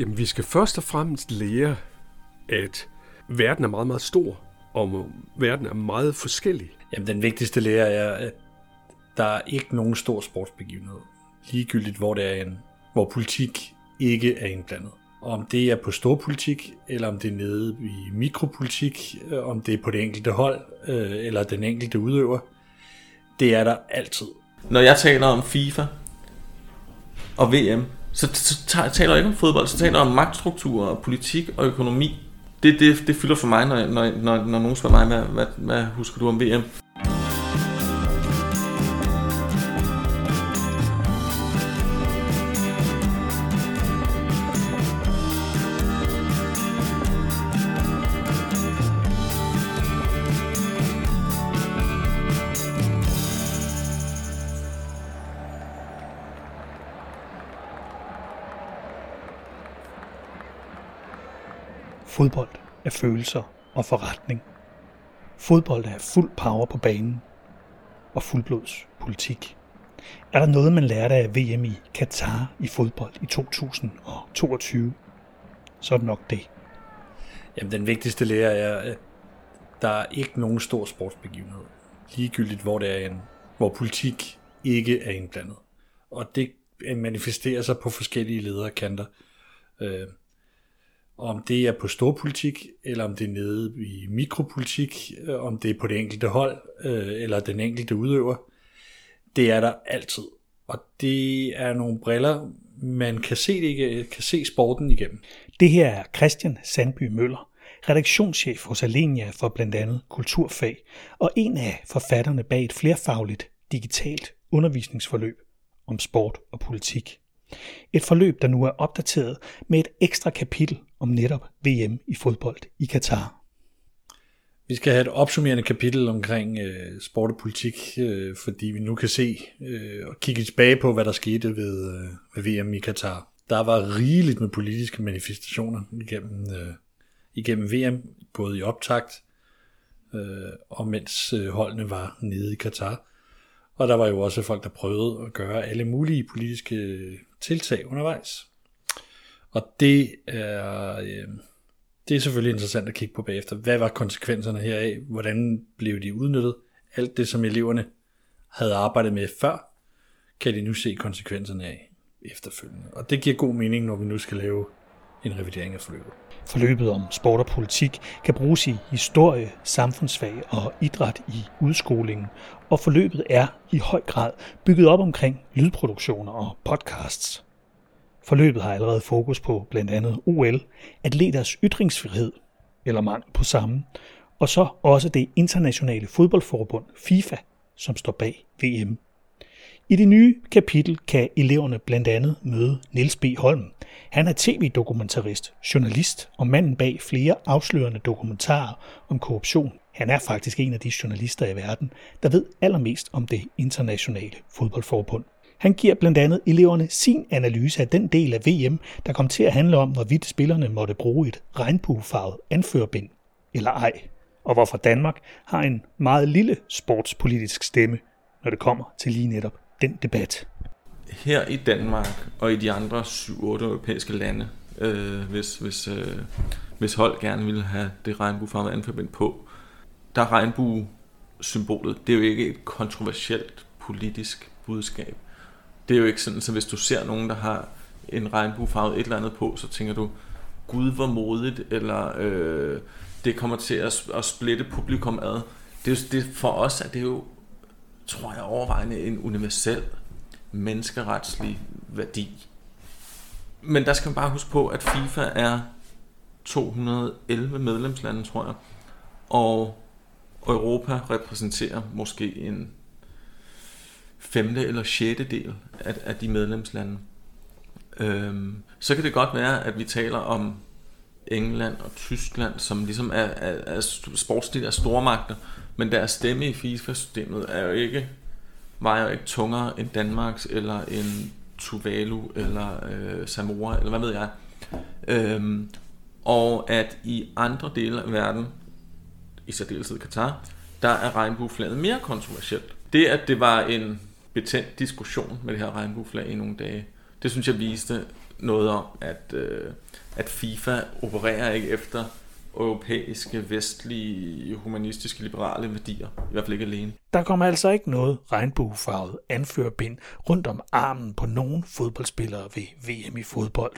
Jamen, vi skal først og fremmest lære, at verden er meget, meget stor, og verden er meget forskellig. Jamen, den vigtigste lære er, at der er ikke nogen stor sportsbegivenhed. Ligegyldigt, hvor det er en, hvor politik ikke er indblandet. Om det er på storpolitik, eller om det er nede i mikropolitik, øh, om det er på det enkelte hold, øh, eller den enkelte udøver, det er der altid. Når jeg taler om FIFA og VM, så, så taler jeg ikke om fodbold, så taler jeg om magtstrukturer politik og økonomi. Det, det, det fylder for mig, når, når, når, når nogen spørger mig, hvad, hvad, hvad husker du om VM? Fodbold er følelser og forretning. Fodbold er fuld power på banen og fuldblods politik. Er der noget, man lærte af VM i Katar i fodbold i 2022, så er det nok det. Jamen, den vigtigste lære er, at der er ikke nogen stor sportsbegivenhed. Ligegyldigt, hvor det er en, hvor politik ikke er indblandet. Og det manifesterer sig på forskellige lederkanter. Øh, om det er på storpolitik, eller om det er nede i mikropolitik, øh, om det er på det enkelte hold, øh, eller den enkelte udøver. Det er der altid. Og det er nogle briller, man kan se, det ikke, kan se sporten igennem. Det her er Christian Sandby Møller, redaktionschef hos Alenia for blandt andet kulturfag, og en af forfatterne bag et flerfagligt digitalt undervisningsforløb om sport og politik. Et forløb, der nu er opdateret med et ekstra kapitel om netop VM i fodbold i Katar. Vi skal have et opsummerende kapitel omkring øh, sport og politik, øh, fordi vi nu kan se øh, og kigge tilbage på, hvad der skete ved, øh, ved VM i Katar. Der var rigeligt med politiske manifestationer igennem, øh, igennem VM, både i optakt øh, og mens øh, holdene var nede i Katar. Og der var jo også folk, der prøvede at gøre alle mulige politiske tiltag undervejs. Og det er, øh, det er selvfølgelig interessant at kigge på bagefter. Hvad var konsekvenserne heraf? Hvordan blev de udnyttet? Alt det, som eleverne havde arbejdet med før, kan de nu se konsekvenserne af efterfølgende. Og det giver god mening, når vi nu skal lave en revidering af forløbet. Forløbet om sport og politik kan bruges i historie, samfundsfag og idræt i udskolingen, og forløbet er i høj grad bygget op omkring lydproduktioner og podcasts. Forløbet har allerede fokus på blandt andet OL, atleters ytringsfrihed, eller mangel på samme, og så også det internationale fodboldforbund FIFA, som står bag VM. I det nye kapitel kan eleverne blandt andet møde Niels B. Holm. Han er tv-dokumentarist, journalist og manden bag flere afslørende dokumentarer om korruption. Han er faktisk en af de journalister i verden, der ved allermest om det internationale fodboldforbund. Han giver blandt andet eleverne sin analyse af den del af VM, der kom til at handle om, hvorvidt spillerne måtte bruge et regnbuefarvet anførbind eller ej, og hvorfor Danmark har en meget lille sportspolitisk stemme, når det kommer til lige netop den debat. Her i Danmark og i de andre 7-8 europæiske lande, øh, hvis, hvis, øh, hvis hold gerne ville have det regnbuefarvede anførbind på, der er regnbue-symbolet, det er jo ikke et kontroversielt politisk budskab det er jo ikke sådan, så hvis du ser nogen, der har en regnbuefarvet et eller andet på, så tænker du, gud hvor modigt, eller øh, det kommer til at, at splitte publikum ad. Det, er, det, for os er det jo, tror jeg, overvejende en universel menneskeretslig værdi. Men der skal man bare huske på, at FIFA er 211 medlemslande, tror jeg. Og Europa repræsenterer måske en femte eller sjette del af, af de medlemslande. Øhm, så kan det godt være, at vi taler om England og Tyskland, som ligesom er, er, er sportsligt er stormagter, men deres stemme i FIFA-systemet er jo ikke, vejer jo ikke tungere end Danmarks, eller en Tuvalu, eller øh, Samoa, eller hvad ved jeg. Øhm, og at i andre dele af verden, i særdeleshed Katar, der er regnbueflaget mere kontroversielt. Det, at det var en betændt diskussion med det her regnbueflag i nogle dage, Det synes jeg viste noget om, at, øh, at FIFA opererer ikke efter europæiske, vestlige, humanistiske, liberale værdier. I hvert fald ikke alene. Der kommer altså ikke noget regnbuefarvet anførbind rundt om armen på nogen fodboldspillere ved VM i fodbold.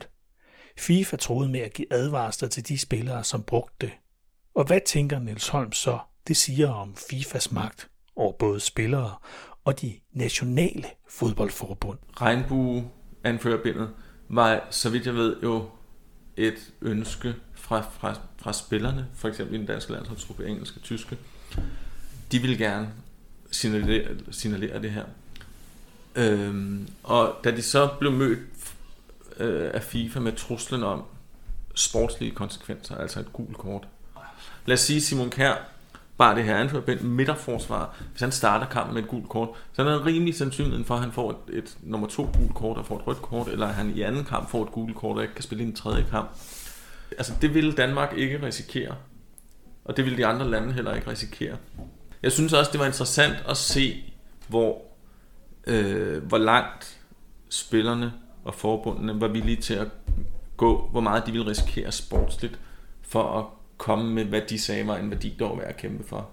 FIFA troede med at give advarsler til de spillere, som brugte det. Og hvad tænker Niels Holm så, det siger om FIFAs magt over både spillere og de nationale fodboldforbund? Regnbue anførbindet var, så vidt jeg ved, jo et ønske fra, fra, fra spillerne, for eksempel i den danske landsholdstruppe, engelske, tyske. De ville gerne signalere, signalere det her. Øhm, og da de så blev mødt øh, af FIFA med truslen om sportslige konsekvenser, altså et gult kort. Lad os sige, Simon Kær bare det her anførbind midterforsvar, hvis han starter kampen med et gult kort, så er der rimelig sandsynlighed for, at han får et, et nummer to gult kort og får et rødt kort, eller at han i anden kamp får et gult kort og ikke kan spille i en tredje kamp. Altså det ville Danmark ikke risikere, og det ville de andre lande heller ikke risikere. Jeg synes også, det var interessant at se, hvor, øh, hvor langt spillerne og forbundene var villige til at gå, hvor meget de ville risikere sportsligt for at komme med, hvad de sagde var en værdi, der var værd at kæmpe for.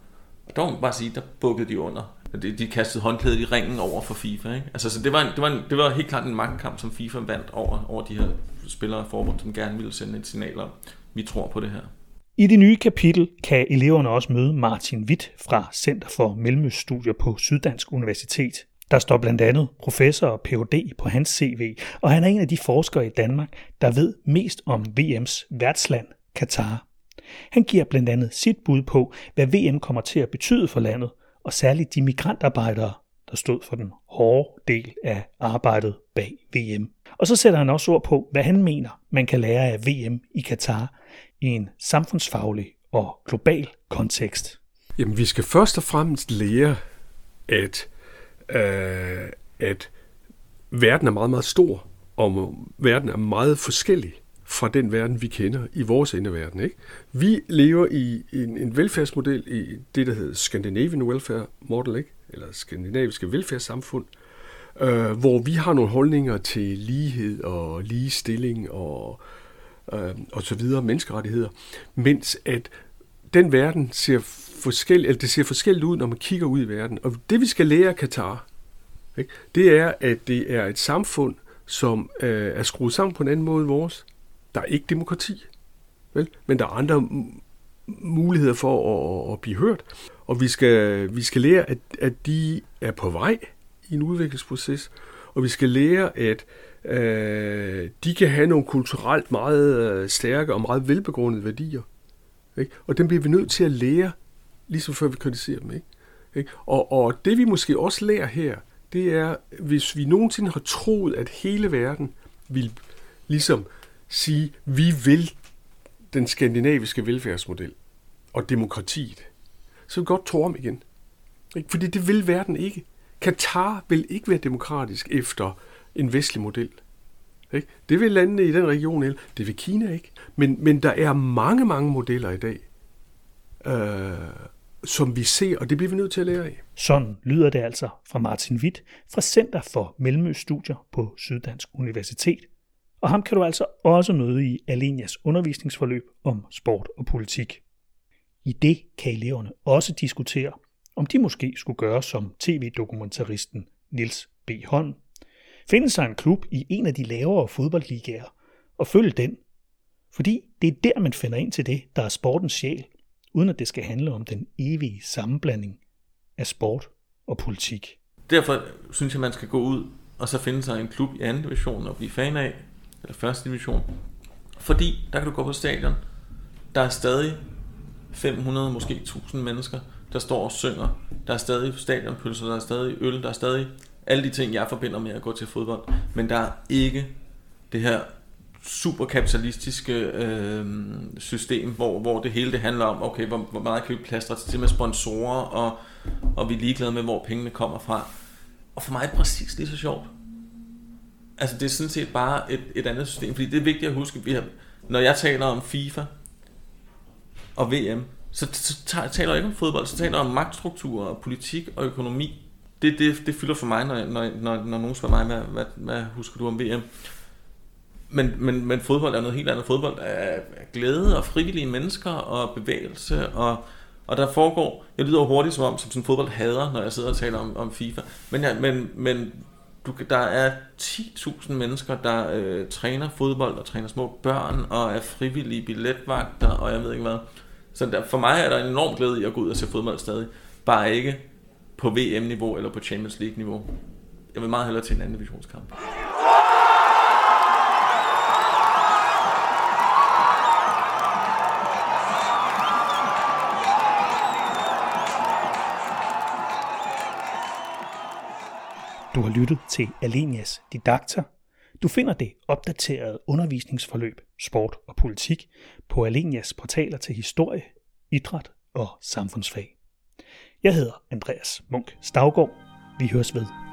Og der må man bare sige, der bukkede de under. De, de kastede håndklædet i ringen over for FIFA. Ikke? Altså, så det var, en, det, var en, det var helt klart en magtkamp, som FIFA vandt over, over de her spillere og forbund, som gerne ville sende et signal om, vi tror på det her. I det nye kapitel kan eleverne også møde Martin Witt fra Center for Mellemøststudier på Syddansk Universitet. Der står blandt andet professor og Ph.D. på hans CV, og han er en af de forskere i Danmark, der ved mest om VM's værtsland, Katar. Han giver blandt andet sit bud på, hvad VM kommer til at betyde for landet, og særligt de migrantarbejdere, der stod for den hårde del af arbejdet bag VM. Og så sætter han også ord på, hvad han mener, man kan lære af VM i Katar i en samfundsfaglig og global kontekst. Jamen, vi skal først og fremmest lære, at, øh, at verden er meget, meget stor, og verden er meget forskellig fra den verden, vi kender i vores verden. Ikke? Vi lever i en, en velfærdsmodel i det, der hedder Scandinavian Welfare Model, ikke? eller skandinaviske velfærdssamfund, øh, hvor vi har nogle holdninger til lighed og ligestilling og, øh, og så videre, menneskerettigheder, mens at den verden ser forskelligt, eller det ser forskelligt ud, når man kigger ud i verden. Og det vi skal lære af Katar, ikke, det er, at det er et samfund, som øh, er skruet sammen på en anden måde end vores. Der er ikke demokrati, vel? men der er andre muligheder for at, at blive hørt. Og vi skal, vi skal lære, at, at de er på vej i en udviklingsproces, og vi skal lære, at øh, de kan have nogle kulturelt meget øh, stærke og meget velbegrundede værdier. Ikke? Og dem bliver vi nødt til at lære, ligesom før vi kritiserer dem. Ikke? Ikke? Og, og det vi måske også lærer her, det er, hvis vi nogensinde har troet, at hele verden vil ligesom sige, vi vil den skandinaviske velfærdsmodel og demokratiet, så vil vi godt tro om igen. Ikke? Fordi det vil verden ikke. Katar vil ikke være demokratisk efter en vestlig model. Ikke? Det vil landene i den region, ikke. det vil Kina ikke. Men, men der er mange, mange modeller i dag, øh, som vi ser, og det bliver vi nødt til at lære af. Sådan lyder det altså fra Martin Witt fra Center for Mellemøststudier på Syddansk Universitet. Og ham kan du altså også møde i Alenias undervisningsforløb om sport og politik. I det kan eleverne også diskutere, om de måske skulle gøre som tv-dokumentaristen Nils B. Holm. Finde sig en klub i en af de lavere fodboldligaer og følge den. Fordi det er der, man finder ind til det, der er sportens sjæl, uden at det skal handle om den evige sammenblanding af sport og politik. Derfor synes jeg, man skal gå ud og så finde sig en klub i anden division og blive fan af, eller første division. Fordi der kan du gå på stadion. Der er stadig 500, måske 1000 mennesker, der står og synger. Der er stadig stadionpølser, der er stadig øl, der er stadig alle de ting, jeg forbinder med at gå til fodbold. Men der er ikke det her superkapitalistiske øh, system, hvor, hvor det hele det handler om, okay, hvor, hvor meget kan vi plastre til med sponsorer, og, og vi er ligeglade med, hvor pengene kommer fra. Og for mig er det præcis lige så sjovt. Altså det er sådan set bare et, et andet system, fordi det er vigtigt at huske, vi har, når jeg taler om FIFA og VM, så, så taler jeg ikke om fodbold, så taler jeg om magtstrukturer, politik og økonomi. det, det, det fylder for mig, når, når, når, når nogen spørger mig, hvad, hvad, hvad husker du om VM? Men, men, men fodbold er noget helt andet. Fodbold er glæde og frivillige mennesker og bevægelse, og, og der foregår, jeg lyder hurtigt som om, som sådan fodbold hader, når jeg sidder og taler om, om FIFA, men, ja, men, men du, der er 10.000 mennesker, der øh, træner fodbold og træner små børn og er frivillige billetvagter og jeg ved ikke hvad. Så der, for mig er der en enorm glæde i at gå ud og se fodbold stadig. Bare ikke på VM-niveau eller på Champions League-niveau. Jeg vil meget hellere til en anden divisionskamp. Du har lyttet til Alenias Didakter. Du finder det opdaterede undervisningsforløb Sport og Politik på Alenias portaler til historie, idræt og samfundsfag. Jeg hedder Andreas Munk Stavgård. Vi høres ved.